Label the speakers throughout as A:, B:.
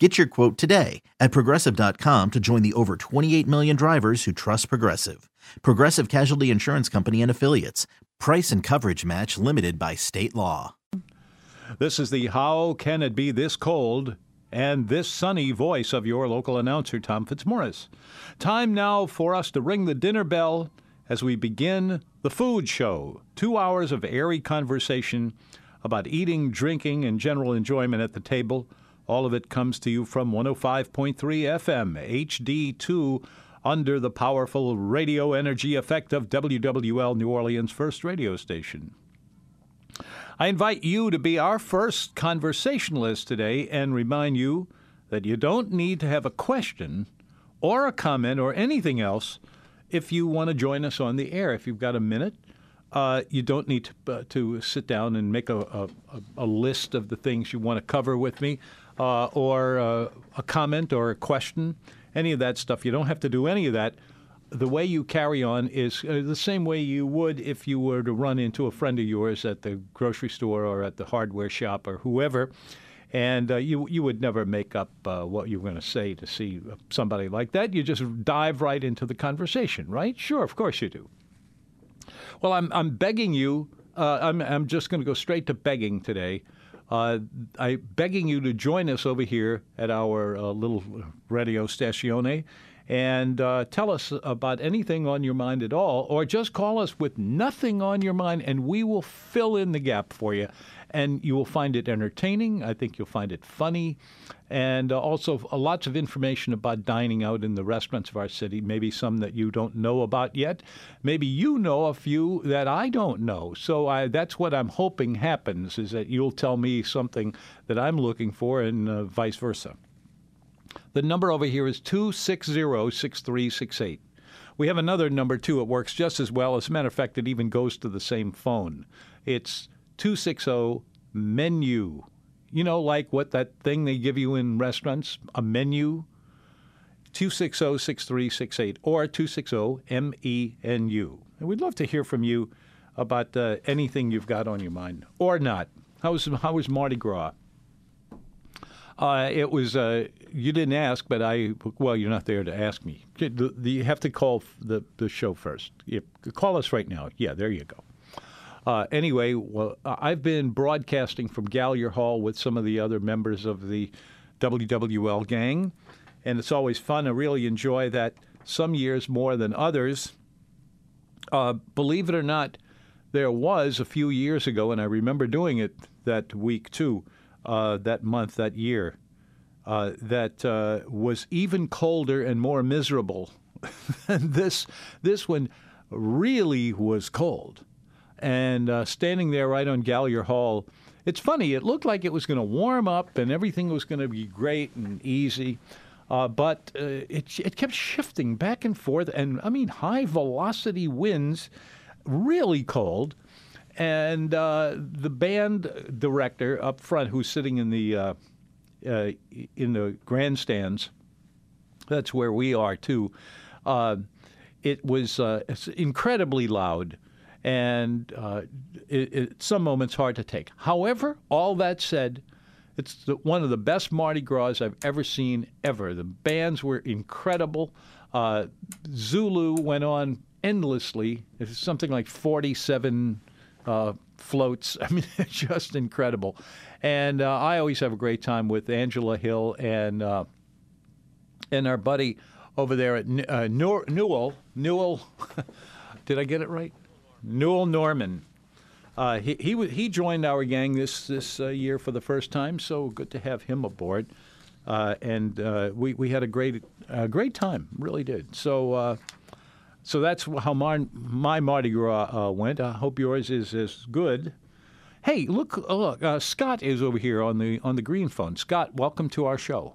A: Get your quote today at progressive.com to join the over 28 million drivers who trust Progressive. Progressive Casualty Insurance Company and Affiliates. Price and coverage match limited by state law.
B: This is the How Can It Be This Cold and this sunny voice of your local announcer, Tom Fitzmaurice. Time now for us to ring the dinner bell as we begin the food show. Two hours of airy conversation about eating, drinking, and general enjoyment at the table. All of it comes to you from 105.3 FM, HD2, under the powerful radio energy effect of WWL New Orleans' first radio station. I invite you to be our first conversationalist today and remind you that you don't need to have a question or a comment or anything else if you want to join us on the air. If you've got a minute, uh, you don't need to, uh, to sit down and make a, a, a, list of the things you want to cover with me uh, or uh, a comment or a question, any of that stuff. You don't have to do any of that. The way you carry on is uh, the same way you would if you were to run into a friend of yours at the grocery store or at the hardware shop or whoever. And uh, you you would never make up what you were going to say to see somebody like that. You just dive right into the conversation, right? Sure, of course you do. Well, I'm I'm begging you. Uh, I'm I'm just going to go straight to begging today. Uh, I begging you to join us over here at our uh, little radio stazione and uh, tell us about anything on your mind at all, or just call us with nothing on your mind, and we will fill in the gap for you and you will find it entertaining. I think you'll find it funny, and uh, also lots of information about dining out in the restaurants of our city. Maybe some that you don't know about yet. Maybe you know a few that I don't know. So I, that's what I'm hoping happens: is that you'll tell me something that I'm looking for, and uh, vice versa. The number over here is 260 6368. We have another number too. It works just as well. As a matter of fact, it even goes to the same phone. It's 260 menu. You know, like what that thing they give you in restaurants, a menu. 260 6368 or 260 MENU. And we'd love to hear from you about uh, anything you've got on your mind or not. How was, how was Mardi Gras? Uh, it was, uh, you didn't ask, but I, well, you're not there to ask me. You have to call the, the show first. Call us right now. Yeah, there you go. Uh, anyway, well, I've been broadcasting from Gallier Hall with some of the other members of the WWL gang, and it's always fun. I really enjoy that some years more than others. Uh, believe it or not, there was a few years ago, and I remember doing it that week too, uh, that month, that year, uh, that uh, was even colder and more miserable. Than this this one really was cold and uh, standing there right on Gallier Hall. It's funny. It looked like it was going to warm up and everything was going to be great and easy, uh, but uh, it it kept shifting back and forth. And I mean, high velocity winds, really cold. And uh, the band director up front, who's sitting in the uh, uh, in the grandstands, that's where we are too. it was incredibly loud and uh, it, it, some moments hard to take. However, all that said, it's the, one of the best Mardi Gras I've ever seen ever. The bands were incredible. Uh, Zulu went on endlessly. It's something like 47 uh, floats. I mean, just incredible. And uh, I always have a great time with Angela Hill and uh, and our buddy over there at uh, Newell. Newell. Did I get it right? Newell Normand. Uh, he he he joined our gang this this uh, year for the first time, so good to have him aboard. Uh, and uh, we we had a great great time, really did. So uh, so that's how my my Mardi Gras uh, went. I hope yours is as good. Hey, look, look! Scott is over here on the on the green phone. Scott, welcome to our show.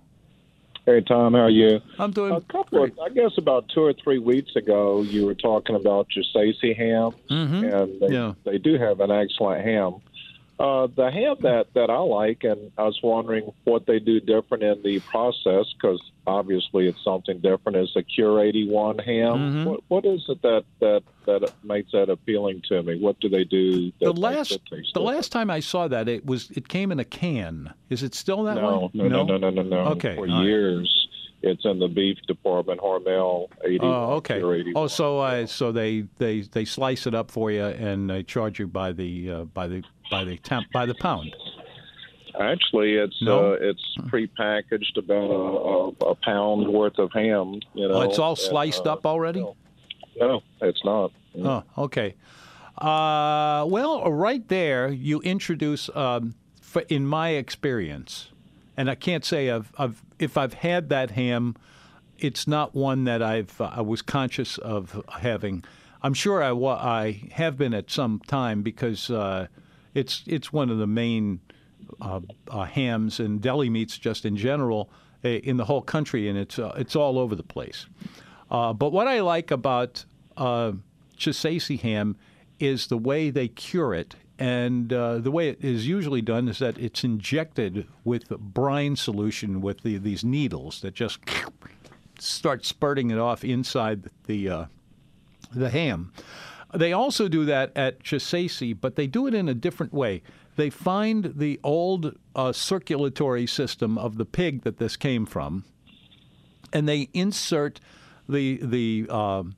C: Hey Tom, how are you?
B: I'm doing
C: a couple of, I guess about two or three weeks ago, you were talking about your Sacy ham,
B: Mhm.
C: and they,
B: Yeah.
C: they do have an excellent ham. Uh, the ham that, that I like, and I was wondering what they do different in the process, because obviously it's something different, is the Cure 81 ham.
B: Mhm.
C: What, what is it that, that, that makes that appealing to me? What do they do? That
B: The last the
C: different?
B: last time I saw that, it was it came in a can. Is it still that
C: No,
B: way?
C: no, no, no, no, no, no.
B: Okay,
C: For
B: all right.
C: years, it's in the beef department, Hormel 81.
B: Oh, okay. Oh, so uh, so they, they they slice it up for you and they charge you by the uh, by the by the temp by the pound.
C: Actually, it's
B: No?
C: uh, it's prepackaged about a, a, a pound worth of ham. You know,
B: Oh, it's all
C: and,
B: sliced
C: uh,
B: up already.
C: no. No, it's not.
B: Oh, okay. Uh, well, right there, you introduce, um, in my experience, and I can't say I've, I've if I've had that ham, it's not one that I've uh, I was conscious of having. I'm sure I wa- I have been at some time because uh, it's it's one of the main uh, uh, hams and deli meats just in general uh, in the whole country, and it's uh, it's all over the place. Uh, but what I like about uh, Chisesi ham is the way they cure it. And uh, the way it is usually done is that it's injected with brine solution with the, these needles that just start spurting it off inside the uh, the ham. They also do that at Chisesi, but they do it in a different way. They find the old uh, circulatory system of the pig that this came from, and they insert the the um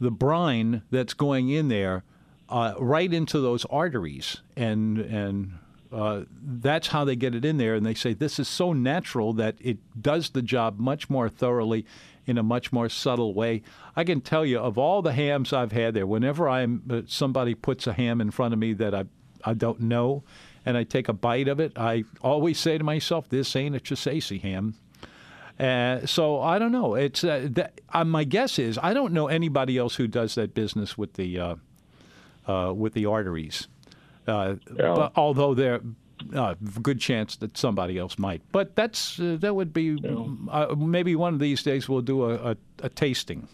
B: the brine that's going in there uh, right into those arteries, and and uh, that's how they get it in there. And they say this is so natural that it does the job much more thoroughly, in a much more subtle way. I can tell you of all the hams I've had there, whenever I'm uh, somebody puts a ham in front of me that I I don't know, and I take a bite of it, I always say to myself, "This ain't a Chisesi ham." Uh, so I don't know. It's uh, that, uh, my guess is I don't know anybody else who does that business with the uh, with the arteries. Uh,
C: Yeah.
B: but although there uh, good chance that somebody else might. But that's uh, that would be uh, maybe one of these days we'll do a, a, a tasting,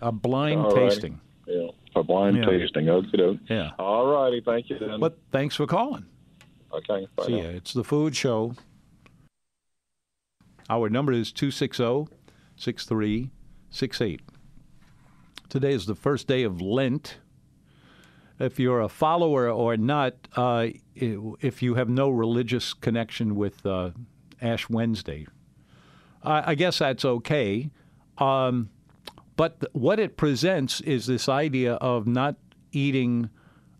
B: a blind
C: All
B: tasting.
C: Yeah, for blind
B: Yeah.
C: tasting. Okay.
B: Yeah.
C: All righty. Thank you then.
B: But thanks for calling.
C: okay. Bye
B: See
C: now.
B: ya. It's the food show. Our number is 260 6368. Today is the first day of Lent. If you're a follower or not, uh, if you have no religious connection with uh, Ash Wednesday, I, I guess that's okay. Um, but th- what it presents is this idea of not eating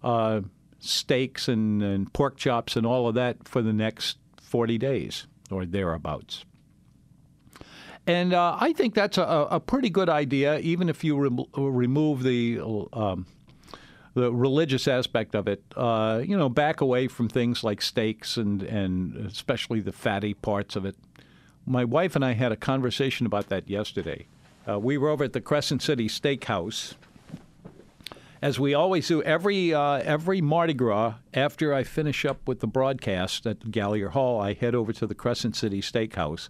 B: uh, steaks and, and pork chops and all of that for the next 40 days or thereabouts. And uh, I think that's a, a pretty good idea, even if you rem- remove the um, the religious aspect of it. Uh, you know, back away from things like steaks and and especially the fatty parts of it. My wife and I had a conversation about that yesterday. Uh, we were over at the Crescent City Steakhouse, as we always do every uh, every Mardi Gras. After I finish up with the broadcast at Gallier Hall, I head over to the Crescent City Steakhouse.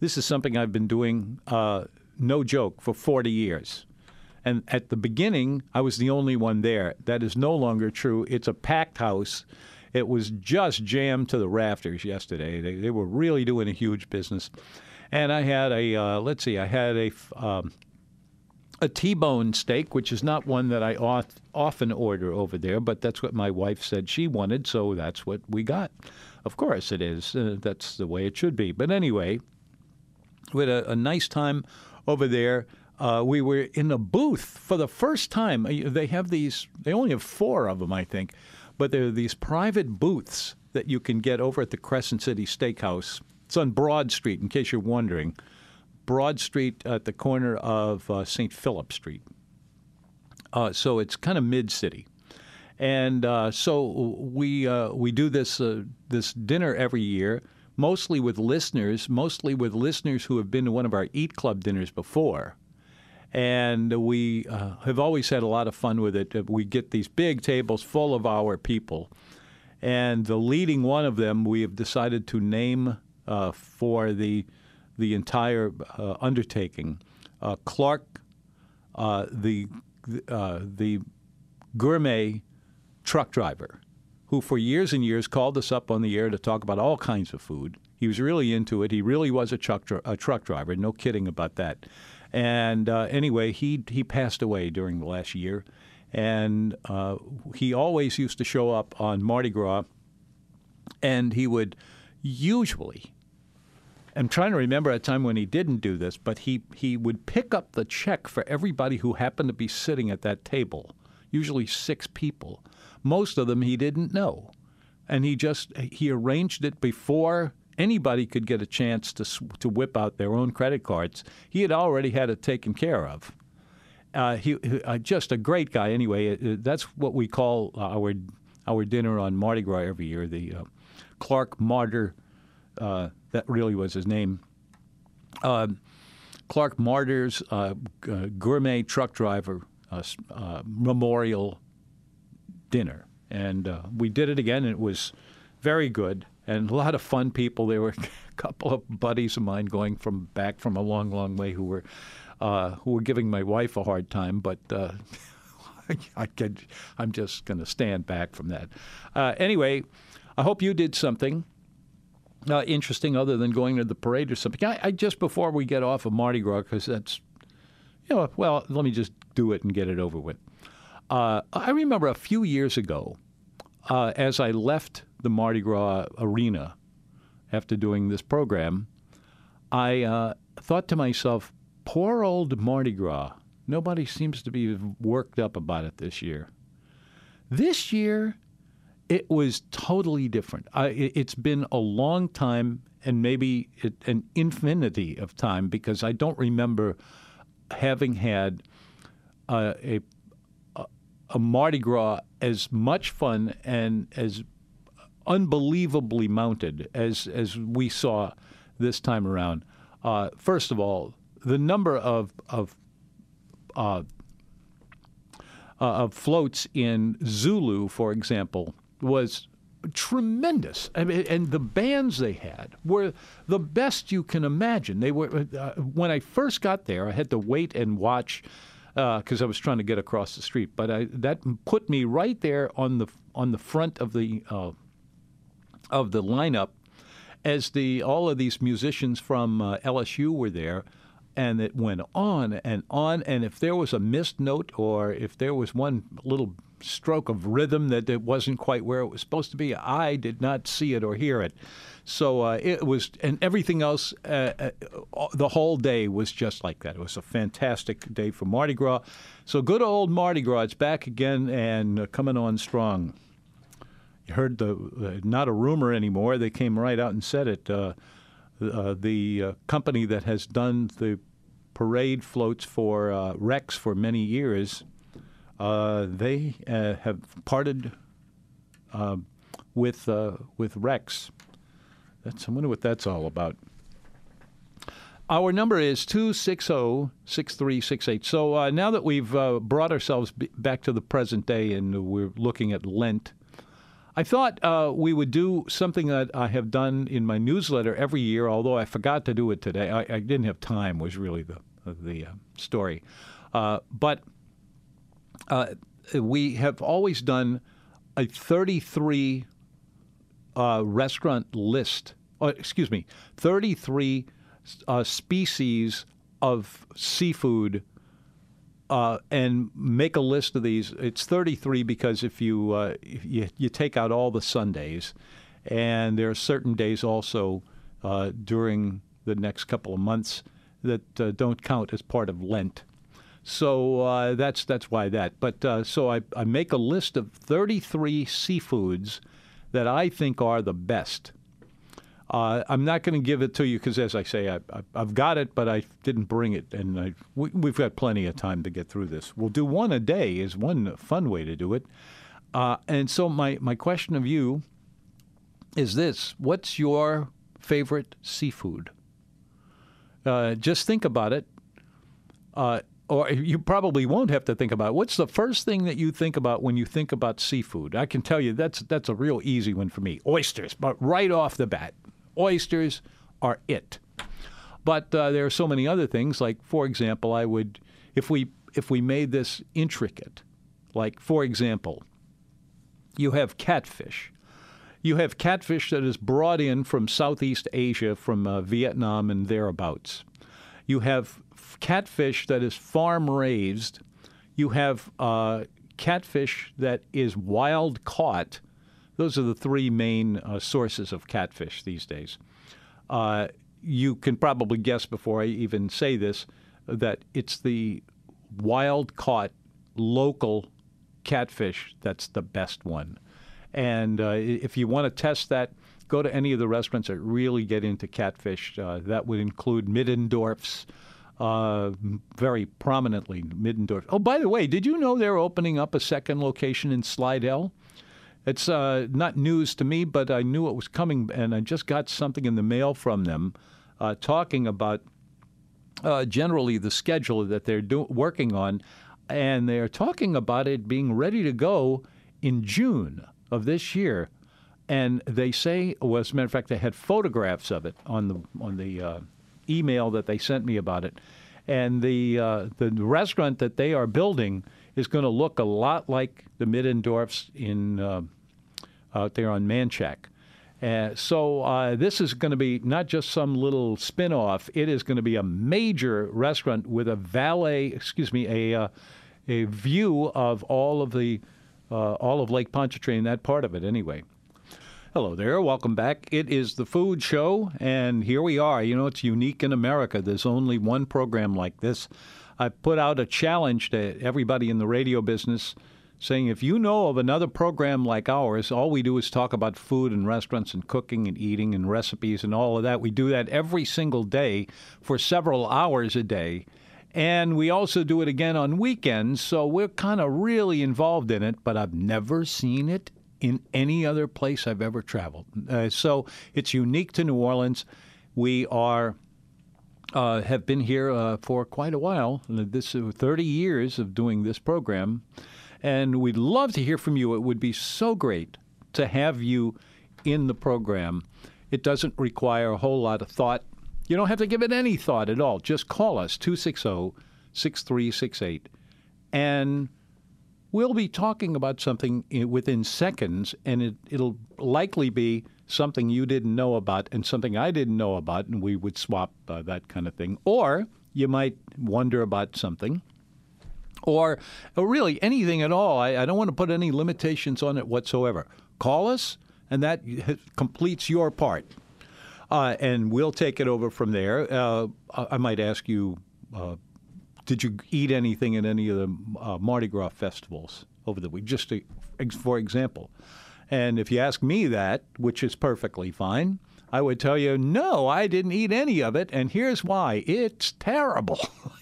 B: This is something I've been doing, uh, no joke, for 40 years. And at the beginning, I was the only one there. That is no longer true. It's a packed house. It was just jammed to the rafters yesterday. They, they were really doing a huge business. And I had a, uh, let's see, I had a, um, a T-bone steak, which is not one that I oft, often order over there, but that's what my wife said she wanted, so that's what we got. Of course it is. Uh, that's the way it should be. But anyway, we had a, a nice time over there. Uh, we were in a booth for the first time. Uh, They have these, they only have four of them, I think, but there are these private booths that you can get over at the Crescent City Steakhouse. It's on Broad Street, in case you're wondering. Broad Street at the corner of uh, St. Philip Street. Uh, so it's kind of mid city. And uh, so we uh, we do this this dinner every year, mostly with listeners, mostly with listeners who have been to one of our Eat Club dinners before. And we uh, have always had a lot of fun with it. We get these big tables full of our people. And the leading one of them, we have decided to name uh, for the the entire uh, undertaking. Uh, Clark, uh, the uh, the gourmet truck driver, who for years and years called us up on the air to talk about all kinds of food. He was really into it. He really was a truck a truck driver. No kidding about that. And uh, anyway, he he passed away during the last year, and uh, he always used to show up on Mardi Gras, and he would usually. I'm trying to remember a time when he didn't do this, but he, he would pick up the check for everybody who happened to be sitting at that table, usually six people. Most of them he didn't know. And he just he arranged it before anybody could get a chance to to whip out their own credit cards. He had already had it taken care of. Uh, he uh, just a great guy. Anyway, uh, that's what we call our our dinner on Mardi Gras every year. The uh, Clark Martyr, uh, that really was his name. Um, Clark Martyr's uh, gourmet truck driver memorial dinner, and we did it again. And it was very good and a lot of fun people. There were a couple of buddies of mine going from back from a long, long way who were uh, who were giving my wife a hard time, but. Uh, I I'm just going to stand back from that. Uh, anyway, I hope you did something uh, interesting other than going to the parade or something. I, I just before we get off of Mardi Gras, because that's, you know, well, let me just do it and get it over with. Uh, I remember a few years ago, uh, as I left the Mardi Gras arena after doing this program, I uh, thought to myself, poor old Mardi Gras. Nobody seems to be worked up about it this year. This year, it was totally different. I, it's been a long time and maybe it, an infinity of time because I don't remember having had uh, a, a, a Mardi Gras as much fun and as unbelievably mounted as as we saw this time around. Uh, first of all, the number of of uh, uh, of floats in Zulu, for example, was tremendous. I mean, and the bands they had were the best you can imagine. They were uh, when I first got there, I had to wait and watch because uh, I was trying to get across the street. But I, that put me right there on the on the front of the uh, of the lineup as the all of these musicians from uh, LSU were there, and it went on and on. And if there was a missed note or if there was one little stroke of rhythm that it wasn't quite where it was supposed to be, I did not see it or hear it. So uh, it was, and everything else, uh, uh, the whole day was just like that. It was a fantastic day for Mardi Gras. So good old Mardi Gras, it's back again and uh, coming on strong heard the uh, not a rumor anymore. They came right out and said it. Uh, uh, the uh, company that has done the parade floats for uh, Rex for many years, uh, they have parted with with Rex. That's I wonder what that's all about. Our number is 260 6368. So uh, now that we've uh, brought ourselves b- back to the present day and we're looking at Lent, I thought uh, we would do something that I have done in my newsletter every year, although I forgot to do it today. I, I didn't have time, was really the, the uh, story. Uh, but uh, we have always done a 33 uh, restaurant list, uh, excuse me, 33 species of seafood uh, and make a list of these. It's 33 because if you, uh, if you, you take out all the Sundays, and there are certain days also uh, during the next couple of months that uh, don't count as part of Lent. So uh, that's that's why that. But uh, so I, I make a list of 33 seafoods that I think are the best uh, I'm not going to give it to you because, as I say, I, have got it, but I didn't bring it, and I, we, have got plenty of time to get through this. We'll do one a day is one fun way to do it. Uh, and so my, my question of you is this: What's your favorite seafood? Uh, just think about it. Uh, or you probably won't have to think about it. What's the first thing that you think about when you think about seafood? I can tell you that's that's a real easy one for me. Oysters, but right off the bat. Oysters are it. But uh, there are so many other things. Like, for example, I would if we if we made this intricate, like for example, you have catfish. You have catfish that is brought in from Southeast Asia, from uh, Vietnam and thereabouts. You have catfish that is farm raised. You have uh, catfish that is wild caught. Those are the three main uh, sources of catfish these days. Uh, you can probably guess before I even say this that it's the wild caught local catfish that's the best one. And uh, if you want to test that, go to any of the restaurants that really get into catfish. Uh, that would include Middendorf's, uh, very prominently Middendorf. Oh, by the way, did you know they're opening up a second location in Slidell? It's uh, not news to me, but I knew it was coming, and I just got something in the mail from them uh, talking about uh, generally the schedule that they're do- working on, and they're talking about it being ready to go in June of this year. And they say, well, as a matter of fact, they had photographs of it on the on the uh, email that they sent me about it. And the uh, the restaurant that they are building is going to look a lot like the Middendorf's in uh, out there on Manchac. Uh, so uh, this is going to be not just some little spin-off. It is going to be a major restaurant with a valet, excuse me, a uh, a view of all of the uh, all of Lake Pontchartrain, that part of it anyway. Hello there, welcome back. It is the Food Show, and here we are. You know, it's unique in America. There's only one program like this. I put out a challenge to everybody in the radio business saying if you know of another program like ours, all we do is talk about food and restaurants and cooking and eating and recipes and all of that. We do that every single day for several hours a day. And we also do it again on weekends, so we're kind of really involved in it, but I've never seen it in any other place I've ever traveled. Uh, so it's unique to New Orleans. We are uh, have been here uh, for quite a while. This is 30 years of doing this program, and we'd love to hear from you. It would be so great to have you in the program. It doesn't require a whole lot of thought. You don't have to give it any thought at all. Just call us 260 6368 and we'll be talking about something within seconds, and it, it'll likely be something you didn't know about and something I didn't know about, and we would swap uh, that kind of thing. Or you might wonder about something. Or, or really anything at all. I, I don't want to put any limitations on it whatsoever. Call us, and that completes your part. Uh, and we'll take it over from there. Uh, I might ask you uh, did you eat anything at any of the uh, Mardi Gras festivals over the week? Just to, for example. And if you ask me that, which is perfectly fine, I would tell you, no, I didn't eat any of it, and here's why. It's terrible.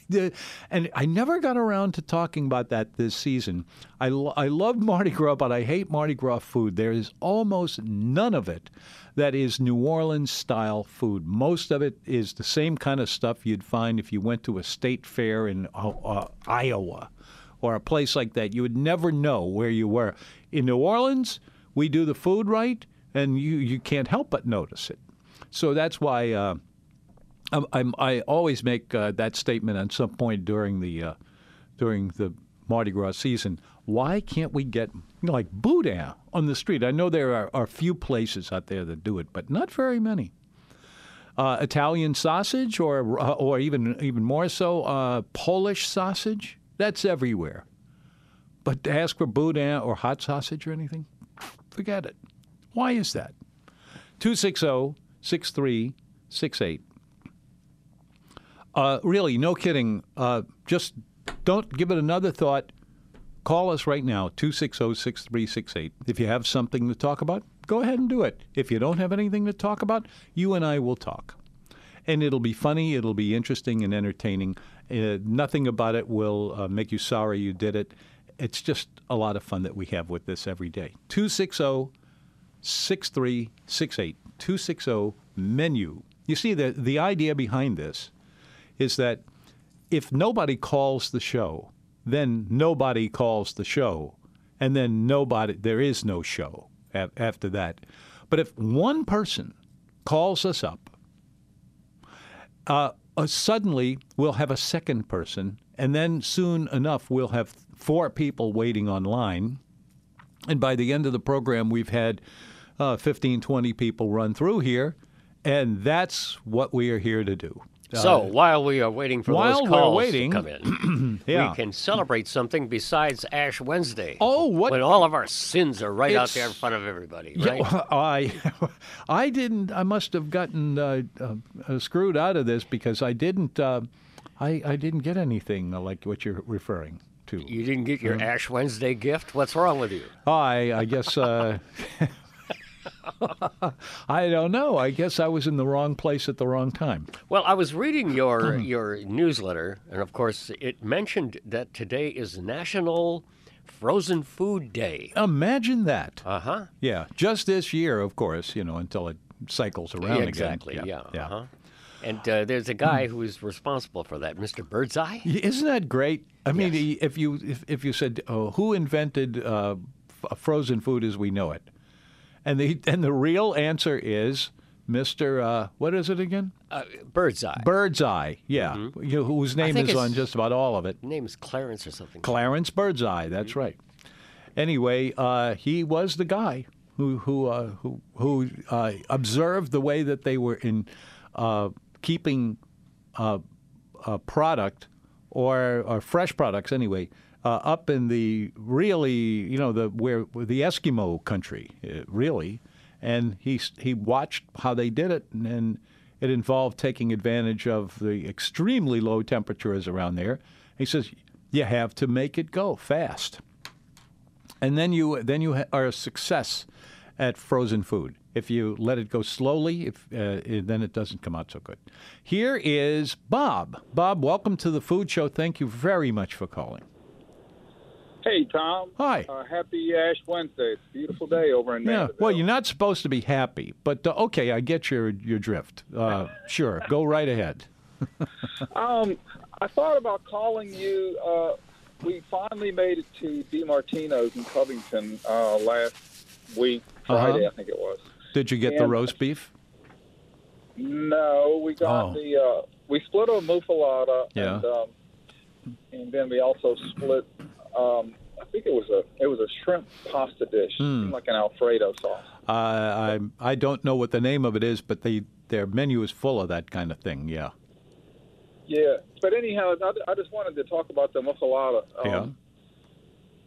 B: and I never got around to talking about that this season. I, I love Mardi Gras, but I hate Mardi Gras food. There is almost none of it that is New Orleans style food. Most of it is the same kind of stuff you'd find if you went to a state fair in uh, uh, Iowa or a place like that. You would never know where you were. In New Orleans, we do the food right and you, you can't help but notice it. So that's why uh, I'm, i always make uh, that statement at some point during the uh, during the Mardi Gras season. Why can't we get you know, like boudin on the street? I know there are, are few places out there that do it, but not very many. Uh, Italian sausage, or uh, or even even more so, uh, Polish sausage. That's everywhere. But to ask for boudin or hot sausage or anything, forget it. Why is that? 260 6368. Uh, really, no kidding. Uh, just don't give it another thought. Call us right now, 260 6368. If you have something to talk about, go ahead and do it. If you don't have anything to talk about, you and I will talk. And it'll be funny, it'll be interesting and entertaining. Uh, nothing about it will uh, make you sorry you did it. It's just a lot of fun that we have with this every day. 260 6368. 260 menu. You see, the, the idea behind this is that if nobody calls the show, then nobody calls the show, and then nobody, there is no show after that. But if one person calls us up uh, uh, suddenly we'll have a second person, and then soon enough we'll have four people waiting online. And by the end of the program, we've had uh, 15, 20 people run through here, and that's what we are here to do.
D: So while we are waiting for those calls
B: waiting-
D: to come in,
B: Yeah.
D: we can celebrate something besides Ash Wednesday.
B: Oh, what-
D: When all of our sins are right out there in front of everybody, right?
B: well, I, I didn't. I must have gotten uh, uh, uh, screwed out of this because I didn't. Uh, I, I didn't get anything like what you're referring to.
D: You didn't get
B: Uh-huh.
D: your Ash Wednesday gift. What's wrong with you?
B: I I guess. Uh, I don't know. I guess I was in the wrong place at the wrong time.
D: Well, I was reading your
B: Hmm.
D: your newsletter, and of course, it mentioned that today is National Frozen Food Day.
B: Imagine that.
D: Uh huh.
B: Yeah, just this year, of course. You know, until it cycles around
D: exactly.
B: again.
D: Yeah.
B: yeah.
D: Uh-huh. And uh, there's a guy who is responsible for that, Mr. Birdseye.
B: Isn't that great? I mean,
D: Yes.
B: if you if, if you said oh, who invented uh, f- frozen food as we know it, and the and the real answer is Mister uh, what is it again?
D: Uh, Birdseye.
B: Birdseye. Yeah, you know, whose name
D: Mm-hmm.
B: is on just about all of it.
D: Name's Clarence or something.
B: Clarence Birdseye. That's right. Anyway, uh, he was the guy who who uh, who who uh, observed the way that they were in uh, keeping uh, a product or or fresh products anyway uh, up in the really you know the where the Eskimo country uh, really, and he he watched how they did it and. and it involved taking advantage of the extremely low temperatures around there. He says you have to make it go fast, and then you then you ha- are a success at frozen food. If you let it go slowly, if uh, then it doesn't come out so good. Here is Bob. Bob, welcome to the Food Show. Thank you very much for calling.
E: Hey, Tom.
B: Hi.
E: Uh, happy Ash Wednesday. It's a beautiful day over in
B: Yeah.
E: Mandeville.
B: Well, you're not supposed to be happy, but uh, okay, I get your your drift. Uh, sure, go right ahead.
E: Um, I thought about calling you. Uh, we finally made it to DiMartino's in Covington uh, last week, Friday,
B: Uh-huh.
E: I think it was.
B: Did you get the roast beef?
E: No, we got
B: Oh.
E: the. Uh, we split a muffalata,
B: Yeah.
E: and um, and then we also split. Um, I think it was a it was a shrimp pasta dish, seemed like an Alfredo sauce.
B: Uh, I I don't know what the name of it is, but they their menu is full of that kind of thing. Yeah.
E: Yeah, but anyhow, I, I just wanted to talk about the muffalata. Um,
B: Yeah.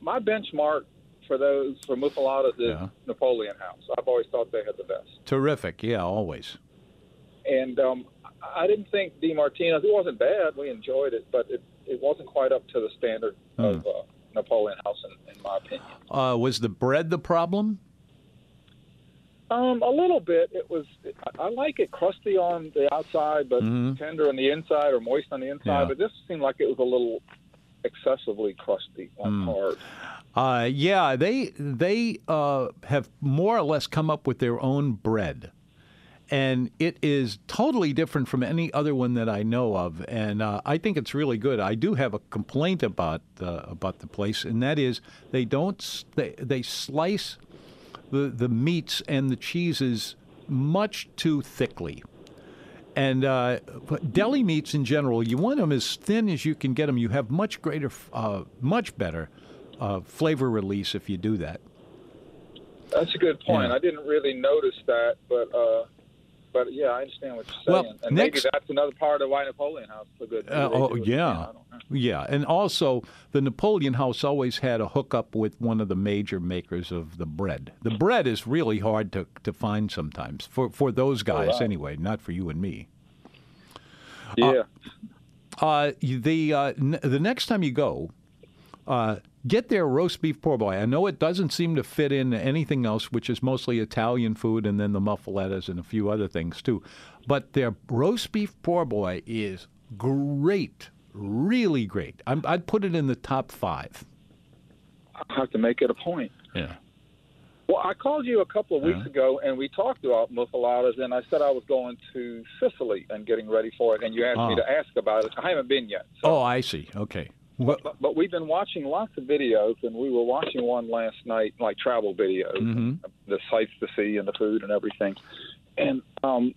E: My benchmark for those for muffaladas is
B: Yeah.
E: Napoleon House. I've always thought they had the best.
B: Terrific. Yeah, always.
E: And um, I didn't think DiMartino's. It wasn't bad. We enjoyed it, but it, it wasn't quite up to the standard
B: Hmm.
E: of uh, Napoleon House, in, in my opinion.
B: Uh, was the bread the problem?
E: Um, a little bit. It was. I, I like it crusty on the outside, but
B: Mhm.
E: tender on the inside, or moist on the inside.
B: Yeah.
E: But this seemed like it was a little excessively crusty, like
B: Hmm.
E: hard.
B: Uh, yeah, they they uh, have more or less come up with their own bread, and it is totally different from any other one that I know of. And uh, I think it's really good. I do have a complaint about about the place, and that is they don't they they slice the the meats and the cheeses much too thickly. And uh, deli meats in general, you want them as thin as you can get them. You have much greater, uh, much better uh, flavor release if you do that.
E: That's a good point.
B: Yeah.
E: I didn't really notice that, but uh, but yeah, I understand what you're
B: Well,
E: saying. and
B: next-
E: maybe that's another part of why Napoleon House is so good.
B: Uh, oh yeah,
E: again. I don't know.
B: yeah, and also the Napoleon House always had a hookup with one of the major makers of the bread. The bread is really hard to, to find sometimes for for those guys
E: wow.
B: anyway, not for you and me.
E: Yeah.
B: Uh, you- the uh, n- the next time you go, uh, get their roast beef poor boy. I know it doesn't seem to fit in anything else, which is mostly Italian food, and then the muffalettas and a few other things too. But their roast beef poor boy is great, really great. I'm, I'd put it in the top five.
E: I have to make it a point.
B: Yeah.
E: Well, I called you a couple of weeks
B: Uh-huh.
E: ago, and we talked about muffaladas, and I said I was going to Sicily and getting ready for it, and you asked me
B: Ah.
E: to ask about it. I haven't been yet. So.
B: Oh, I see. Okay. Well,
E: But, but we've been watching lots of videos, and we were watching one last night, like travel videos,
B: Mhm.
E: the sights to see and the food and everything. And um,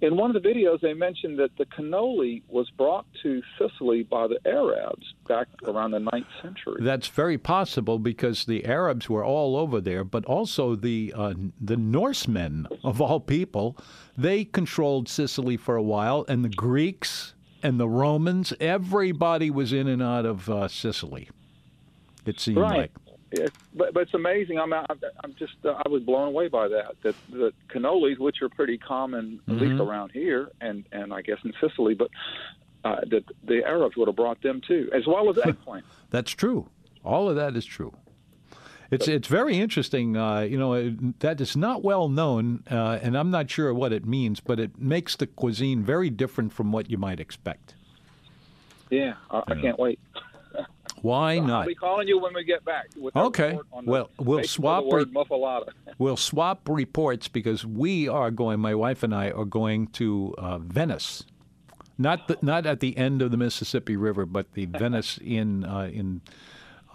E: in one of the videos, they mentioned that the cannoli was brought to Sicily by the Arabs back around the 9th century.
B: That's very possible because the Arabs were all over there, but also the uh, the Norsemen of all people, they controlled Sicily for a while, and the Greeks and the Romans, everybody was in and out of uh, Sicily. It seemed
E: Right.
B: like.
E: Yeah, but, but it's amazing. I'm I'm, just uh, I was blown away by that. That the cannolis, which are pretty common at least around here, and and I guess in Sicily, but uh, that the Arabs would have brought them too, as well as eggplant.
B: That's true. All of that is true. It's it's very interesting. Uh, you know it- that is not well known, uh, and I'm not sure what it means, but it makes the cuisine very different from what you might expect.
E: yeah, I, I can't wait.
B: Why not?
E: I'll be calling you when we get back. With
B: Okay.
E: report on the
B: Well, we'll swap re- We'll swap reports because we are going. My wife and I are going to uh, Venice, not the, not at the end of the Mississippi River, but the Venice in uh, in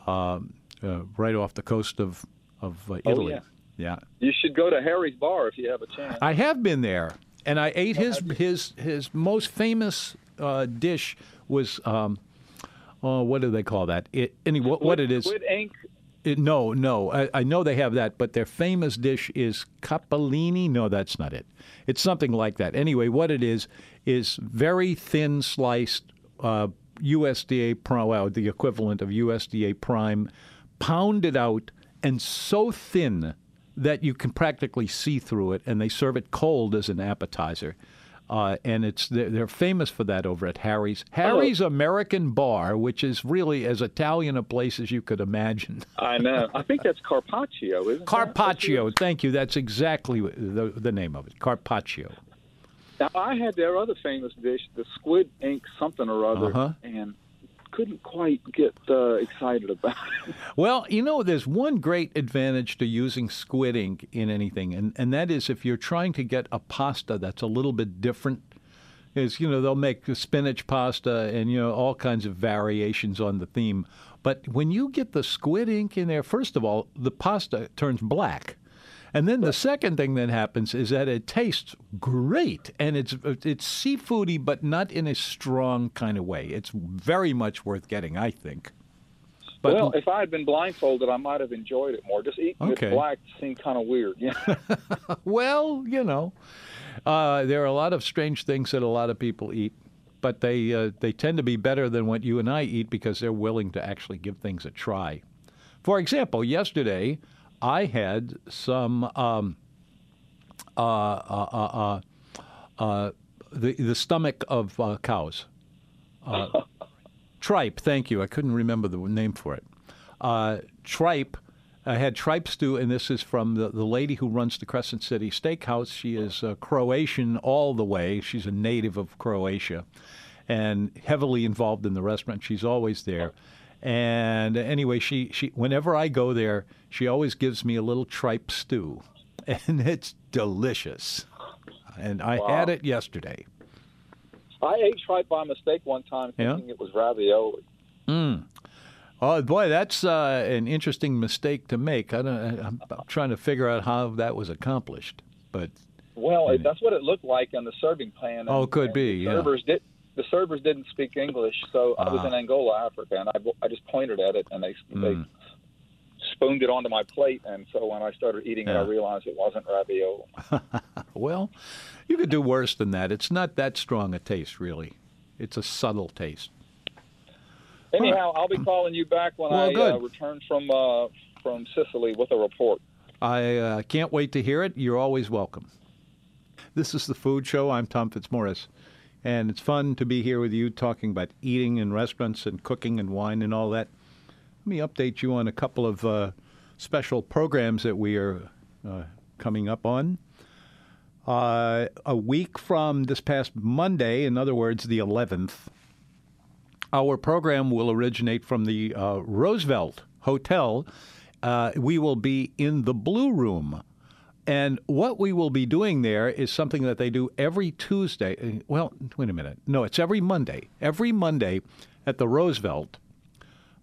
B: uh, uh, right off the coast of of uh, Italy.
E: yeah.
B: yeah.
E: You should go to Harry's Bar if you have a chance.
B: I have been there, and I ate his his his most famous uh, dish was um, oh, what do they call that? It, any what, what it is?
E: Squid ink.
B: It, no, no. I, I know they have that, but their famous dish is capellini. No, that's not it. It's something like that. Anyway, what it is is very thin sliced uh, USDA prime, well, the equivalent of USDA prime, pounded out and so thin that you can practically see through it, and they serve it cold as an appetizer. Uh, and it's they're, they're famous for that over at Harry's. Harry's American Bar, which is really as Italian a place as you could imagine.
E: I know. I think that's Carpaccio, isn't it?
B: Carpaccio, thank you. That's exactly the, the name of it. Carpaccio.
E: Now I had their other famous dish, the squid ink something or other,
B: Uh-huh.
E: and couldn't quite get uh, excited about it.
B: Well, you know, there's one great advantage to using squid ink in anything, and, and that is if you're trying to get a pasta that's a little bit different. Is you know they'll make spinach pasta and you know all kinds of variations on the theme, but when you get the squid ink in there, first of all, the pasta turns black. And then the second thing that happens is that it tastes great, and it's it's seafoody, but not in a strong kind of way. It's very much worth getting, I think. But
E: well, if I had been blindfolded, I might have enjoyed it more. Just eating
B: Okay.
E: it black seemed kind of weird. Yeah.
B: well, you know, uh, there are a lot of strange things that a lot of people eat, but they uh, they tend to be better than what you and I eat because they're willing to actually give things a try. For example, yesterday I had some um, uh, uh, uh, uh, uh, the the stomach of uh, cows. Uh, tripe, thank you. I couldn't remember the name for it. Uh, tripe. I had tripe stew, and this is from the, the lady who runs the Crescent City Steakhouse. She is uh, Croatian all the way. She's a native of Croatia and heavily involved in the restaurant. She's always there. And anyway, she, she whenever I go there, she always gives me a little tripe stew, and it's delicious. And I had it yesterday.
E: I ate tripe by mistake one time,
B: Yeah?
E: thinking it was ravioli.
B: Oh boy, that's uh, an interesting mistake to make. I don't, I'm trying to figure out how that was accomplished, but
E: Well, that's what it looked like on the serving pan. And,
B: Oh, it could be, yeah.
E: servers did. The servers didn't speak English, so I was
B: Ah.
E: in Angola, Africa, and I, I just pointed at it, and they
B: Hmm.
E: they spooned it onto my plate. And so when I started eating it, I realized it wasn't ravioli.
B: well, you could do worse than that. It's not that strong a taste, really. It's a subtle taste.
E: Anyhow, I'll be calling you back when
B: Well,
E: I uh, return from uh, from Sicily with a report.
B: I uh, can't wait to hear it. You're always welcome. This is the Food Show. I'm Tom Fitzmaurice, and it's fun to be here with you talking about eating in restaurants and cooking and wine and all that. Let me update you on a couple of uh, special programs that we are uh, coming up on. Uh, a week from this past Monday, in other words, the 11th, our program will originate from the uh, Roosevelt Hotel. Uh, we will be in the Blue Room. And what we will be doing there is something that they do every Tuesday. uh, Well, wait a minute. No, it's every Monday. Every Monday at the Roosevelt.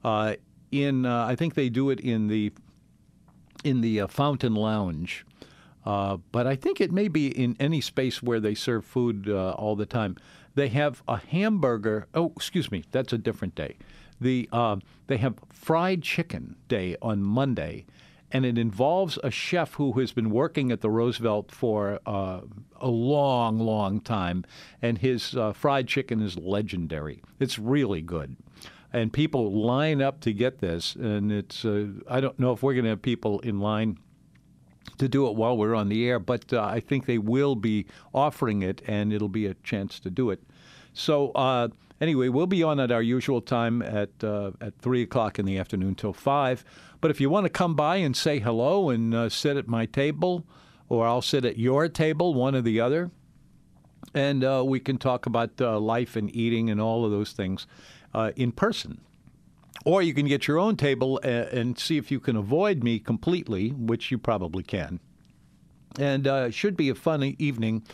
B: Uh, in uh, I think they do it in the in the uh, Fountain Lounge. Uh, but I think it may be in any space where they serve food uh, all the time. They have a hamburger. Oh, excuse me, that's a different day. The they have fried chicken day on Monday, and it involves a chef who has been working at the Roosevelt for uh, a long, long time, and his uh, fried chicken is legendary. It's really good. And people line up to get this, and it's. Uh, I don't know if we're going to have people in line to do it while we're on the air, but uh, I think they will be offering it, and it'll be a chance to do it. So uh, anyway, we'll be on at our usual time at uh, at three o'clock in the afternoon till five. But if you want to come by and say hello and uh, sit at my table, or I'll sit at your table, one or the other, and uh, we can talk about uh, life and eating and all of those things in person. Or you can get your own table and see if you can avoid me completely, which you probably can. And uh, should be a fun evening.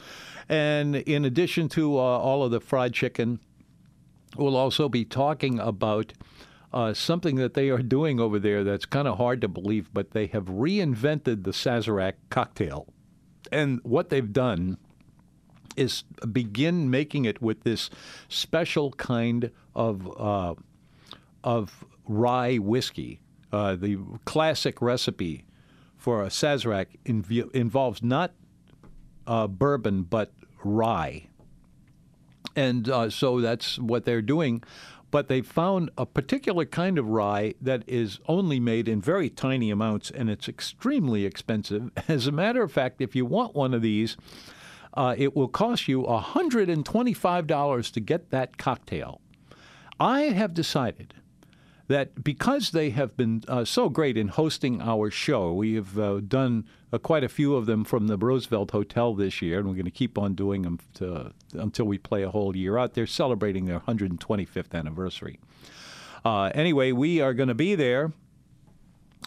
B: And in addition to uh, all of the fried chicken, we'll also be talking about uh, something that they are doing over there that's kind of hard to believe, but they have reinvented the Sazerac cocktail. And what they've done is begin making it with this special kind of uh, of rye whiskey. Uh, the classic recipe for a Sazerac inv- involves not uh, bourbon but rye. And uh, so that's what they're doing. But they found a particular kind of rye that is only made in very tiny amounts and it's extremely expensive. As a matter of fact, if you want one of these, uh, it will cost you $125 to get that cocktail. I have decided that because they have been uh, so great in hosting our show, we have uh, done uh, quite a few of them from the Roosevelt Hotel this year, and we're going to keep on doing them to, until we play a whole year out. They're celebrating their 125th anniversary. Uh, anyway, we are going to be there.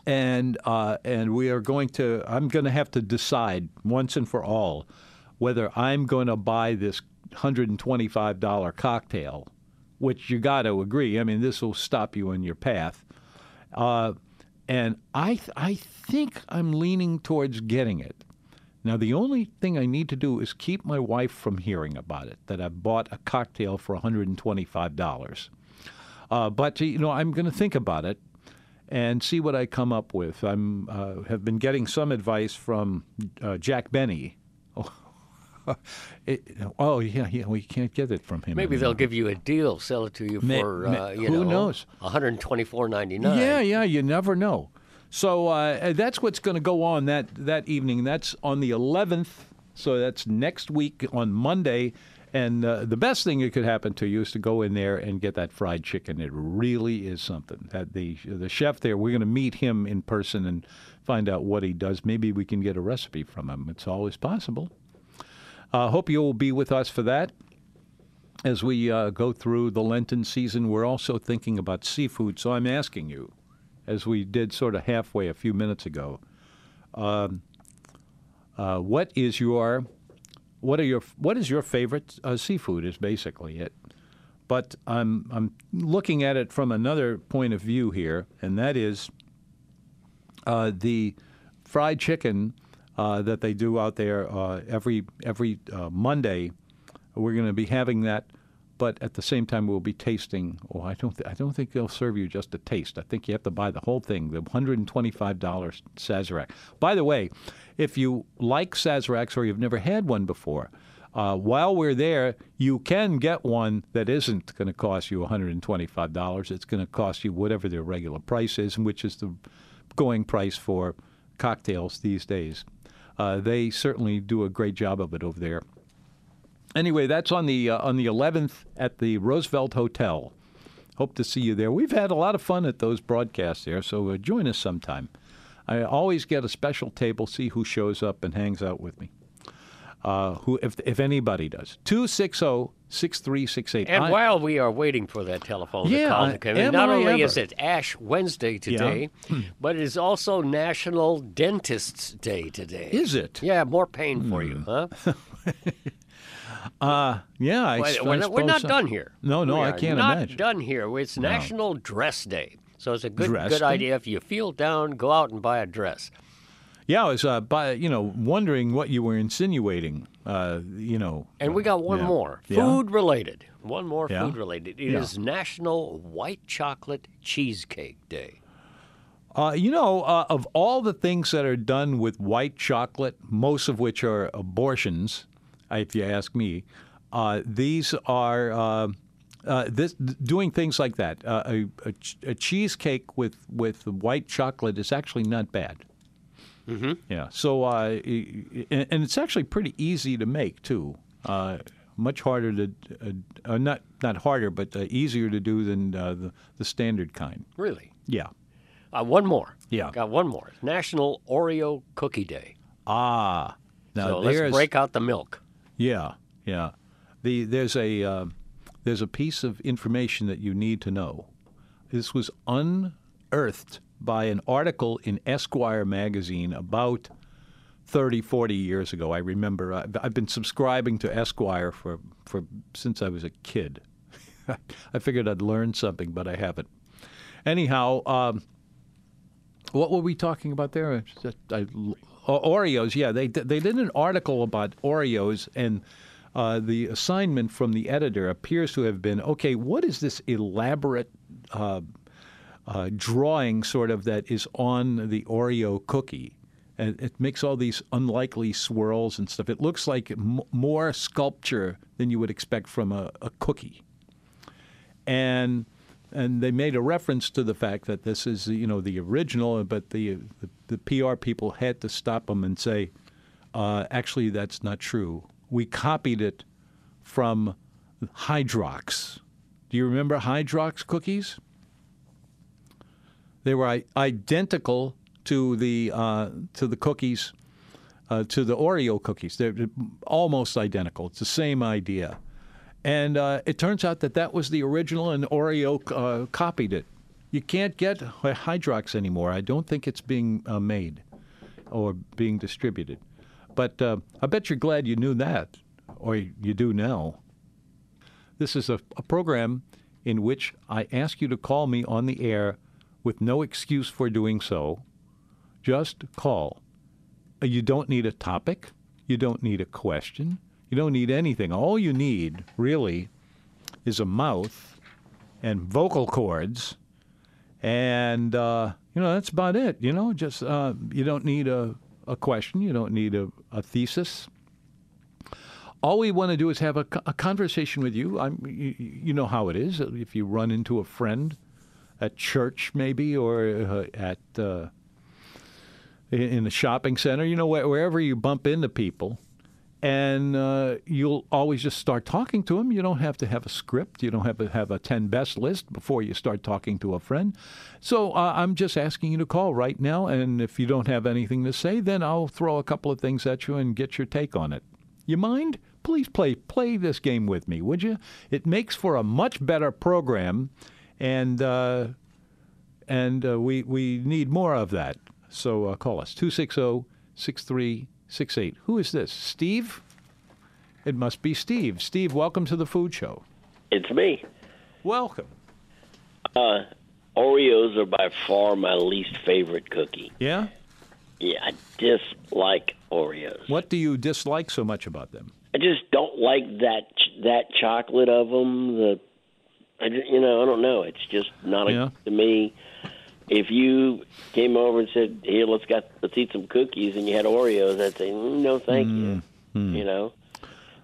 B: And uh, and we are going to. I'm going to have to decide once and for all whether I'm going to buy this $125 cocktail which you got to agree. I mean, this will stop you in your path. Uh, and I, th- I think I'm leaning towards getting it. Now, the only thing I need to do is keep my wife from hearing about it, that I've bought a cocktail for $125. Uh, but, you know, I'm going to think about it and see what I come up with. I uh, have been getting some advice from uh, Jack Benny, it, oh yeah, yeah, we can't get it from him.
D: Maybe anymore. they'll give you a deal, sell it to you for uh, you
B: who
D: know,
B: knows,
D: one hundred twenty four ninety nine.
B: Yeah, yeah, you never know. So uh, that's what's going to go on that that evening. That's on the eleventh. So that's next week on Monday. And uh, the best thing that could happen to you is to go in there and get that fried chicken. It really is something. That the the chef there, we're going to meet him in person and find out what he does. Maybe we can get a recipe from him. It's always possible. Uh, hope you will be with us for that. As we uh, go through the Lenten season, we're also thinking about seafood. So I'm asking you, as we did sort of halfway a few minutes ago, um, uh, what is your what are your what is your favorite uh, seafood? Is basically it. But I'm I'm looking at it from another point of view here, and that is uh, the fried chicken uh, that they do out there uh, every every uh, Monday. We're going to be having that, but at the same time we'll be tasting. Oh, I don't th- I don't think they'll serve you just a taste. I think you have to buy the whole thing, the $125 Sazerac. By the way, if you like Sazeracs or you've never had one before. Uh, while we're there, you can get one that isn't going to cost you $125. It's going to cost you whatever their regular price is, which is the going price for cocktails these days. Uh, they certainly do a great job of it over there. Anyway, that's on the uh, on the 11th at the Roosevelt Hotel. Hope to see you there. We've had a lot of fun at those broadcasts there, so uh, join us sometime. I always get a special table, see who shows up and hangs out with me. Uh, who, if, if anybody does. 260 6368.
D: And I, while we are waiting for that telephone
B: yeah,
D: call
B: to
D: come in, not only
B: ever.
D: is it Ash Wednesday today, yeah. but it is also National Dentist's Day today.
B: Is it?
D: Yeah, more pain for you, huh?
B: uh, yeah, I,
D: well, we're,
B: not,
D: we're not
B: so.
D: done here.
B: No, no, I can't
D: not
B: imagine.
D: done here. It's
B: no.
D: National Dress Day. So it's a good
B: dress
D: good
B: day?
D: idea if you feel down, go out and buy a dress.
B: Yeah, I was, uh, by, you know, wondering what you were insinuating. Uh, you know,
D: And we got one
B: Yeah.
D: more, food related. One more
B: Yeah?
D: food related. It is
B: Yeah.
D: National White Chocolate Cheesecake Day.
B: Uh, you know, uh, of all the things that are done with white chocolate, most of which are abortions, if you ask me, uh, these are uh, uh, this doing things like that. Uh, a, a, ch- a cheesecake with with white chocolate is actually not bad. Mm-hmm. Yeah. So, uh, and it's actually pretty easy to make too. Uh, much harder to, uh, uh, not not harder, but uh, easier to do than uh, the the standard kind.
D: Really?
B: Yeah.
D: Uh, one more.
B: Yeah.
D: Got one more. National Oreo Cookie Day.
B: Ah, now
D: so let's break out the milk.
B: yeah, yeah. The there's a uh, there's a piece of information that you need to know. This was unearthed by an article in Esquire magazine about 30, 40 years ago. I remember I've, I've been subscribing to Esquire for, for since I was a kid. I figured I'd learn something, but I haven't. Anyhow, um, what were we talking about there? I, Oreos, yeah. They they did an article about Oreos, and uh, the assignment from the editor appears to have been okay. What is this elaborate uh, uh, drawing, sort of, that is on the Oreo cookie? And it makes all these unlikely swirls and stuff. It looks like m- more sculpture than you would expect from a, a cookie and and they made a reference to the fact that this is you know the original, but the the, the PR people had to stop them and say, uh, actually, that's not true. We copied it from Hydrox. Do you remember Hydrox cookies? They were identical to the uh, to the cookies uh, to the Oreo cookies. They're almost identical. It's the same idea. And uh, it turns out that that was the original, and Oreo uh, copied it. You can't get Hydrox anymore. I don't think it's being uh, made or being distributed. But uh, I bet you're glad you knew that, or you do now. This is a, a program in which I ask you to call me on the air with no excuse for doing so. Just call. Uh, You don't need a topic. You don't need a question. You don't need anything. All you need, really, is a mouth and vocal cords. And, uh, you know, that's about it. You know, just, uh, you don't need a, a question. You don't need a, a thesis. All we want to do is have a, a conversation with you. I'm, you. You know how it is. If you run into a friend at church, maybe, or uh, at uh, in the shopping center, you know, where- wherever you bump into people, and uh, you'll always just start talking to them. You don't have to have a script. You don't have to have a 10 best list before you start talking to a friend. So uh, I'm just asking you to call right now, and if you don't have anything to say, then I'll throw a couple of things at you and get your take on it. You mind? Please play play this game with me, would you? It makes for a much better program, and uh, and uh, we we need more of that. So uh, call us 260-6368. Who is this? Steve? It must be Steve. Steve, welcome to the food show.
F: It's me.
B: Welcome.
F: Uh, Oreos are by far my least favorite cookie.
B: Yeah?
F: Yeah, I dislike Oreos.
B: What do you dislike so much about them?
F: I just don't like that ch- that chocolate of them. The, I just, you know, I don't know. It's just not a,
B: Yeah.
F: to me. If you came over and said, "Here, let's got let's eat some cookies," and you had Oreos, I'd say, mm, "No, thank you." You know,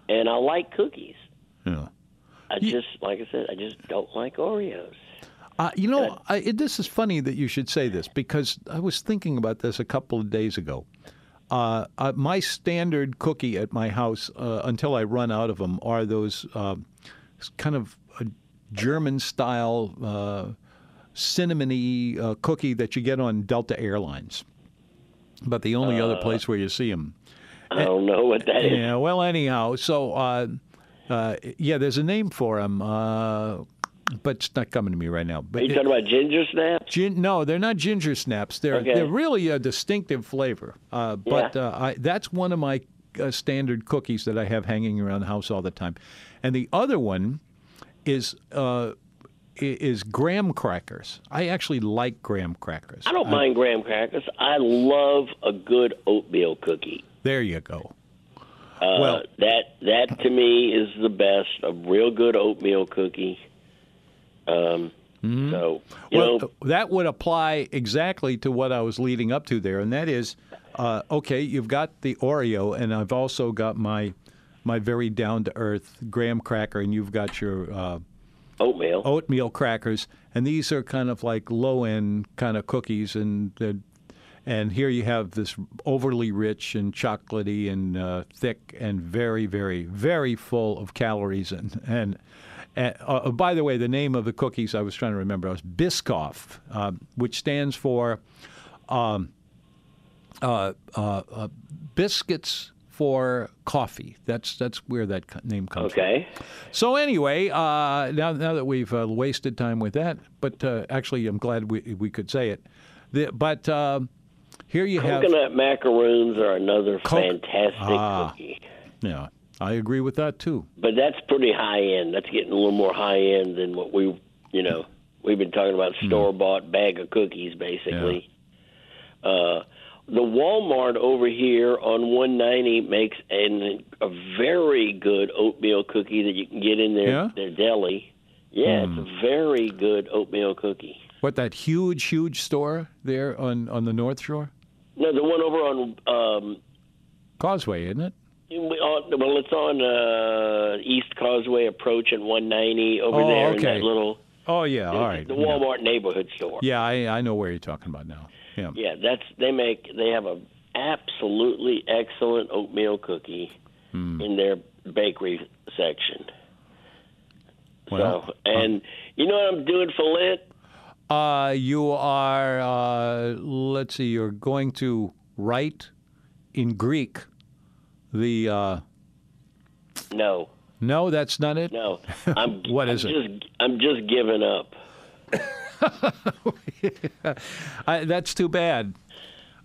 F: and I like cookies.
B: Yeah.
F: I just, like I said, I just don't like Oreos.
B: Uh, you know, I, it, this is funny that you should say this because I was thinking about this a couple of days ago. Uh, uh, my standard cookie at my house, uh, until I run out of them, are those uh, kind of uh, German style uh, cinnamony uh, cookie that you get on Delta Airlines. But the only other place where you see them.
F: I don't know what that is.
B: Yeah, well, anyhow, so uh, uh, yeah, there's a name for them, uh, but it's not coming to me right now. But Are
F: you talking about ginger snaps?
B: Gin, no, they're not ginger snaps. They're
F: Okay.
B: they're really a distinctive flavor. Uh, but
F: Yeah.
B: uh, I, that's one of my uh, standard cookies that I have hanging around the house all the time. And the other one is uh, is graham crackers. I actually like graham crackers.
F: I don't mind graham crackers. I love a good oatmeal cookie.
B: There you go.
F: Uh,
B: Well-
F: that that to me is the best. A real good oatmeal cookie. Um, So
B: well,
F: know,
B: that would apply exactly to what I was leading up to there, and that is, uh, okay, you've got the Oreo, and I've also got my my very down to earth graham cracker, and you've got your uh,
F: oatmeal.
B: oatmeal crackers, and these are kind of like low end kind of cookies, and the, and here you have this overly rich and chocolatey and uh, thick and very very very full of calories and and. uh, by the way, the name of the cookies I was trying to remember was Biscoff, uh, which stands for um, uh, uh, uh, biscuits for coffee. That's that's where that name comes from.
F: Okay.
B: So anyway, uh, now now that we've uh, wasted time with that, but uh, actually, I'm glad we we could say it. The, but um here you have,
F: Coconut macaroons are another
B: Co-
F: fantastic
B: Ah.
F: cookie.
B: yeah, I agree with that too.
F: But that's pretty high end. That's getting a little more high end than what we, you know, we've been talking about
B: Hmm.
F: store bought bag of cookies, basically. Uh, the Walmart over here on 190 makes an, a very good oatmeal cookie that you can get in their
B: Yeah? Hmm.
F: their deli. Yeah, it's a very good oatmeal cookie.
B: What that huge huge store there on on the North Shore
F: No, the one over on um,
B: Causeway, isn't it?
F: well, it's on uh, East Causeway approach at 190 over
B: Oh,
F: there in that little
B: Oh yeah, all right.
F: the
B: yeah.
F: Walmart neighborhood store.
B: Yeah, I I know where you're talking about now. Yeah.
F: Yeah, that's they make they have a absolutely excellent oatmeal cookie
B: Hmm.
F: in their bakery section.
B: Well,
F: so, and you know what I'm doing for Lent?
B: Uh, you are, uh, let's see, you're going to write in Greek the, uh,
F: No,
B: no, that's not it?
F: no. I'm
B: What
F: I'm
B: is it?
F: I'm just giving up.
B: I, that's too bad.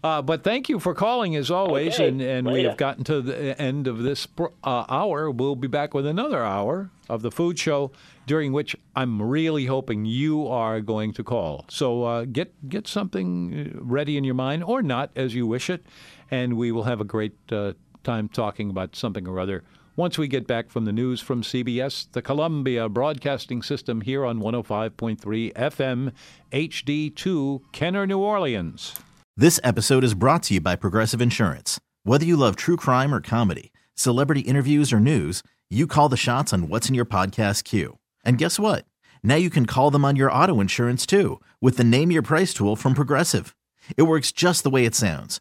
B: Uh, but thank you for calling as always,
F: Okay,
B: and, and we have gotten to the end of this uh, hour. We'll be back with another hour of the food show, during which I'm really hoping you are going to call. So uh, get get something uh, ready in your mind, or not, as you wish it, and we will have a great uh, time talking about something or other. Once we get back from the news from CBS, the Columbia Broadcasting System here on 105.3 FM HD2, Kenner, New Orleans.
A: This episode is brought to you by Progressive Insurance. Whether you love true crime or comedy, celebrity interviews or news, you call the shots on what's in your podcast queue. And guess what? Now you can call them on your auto insurance too with the Name Your Price tool from Progressive. It works just the way it sounds.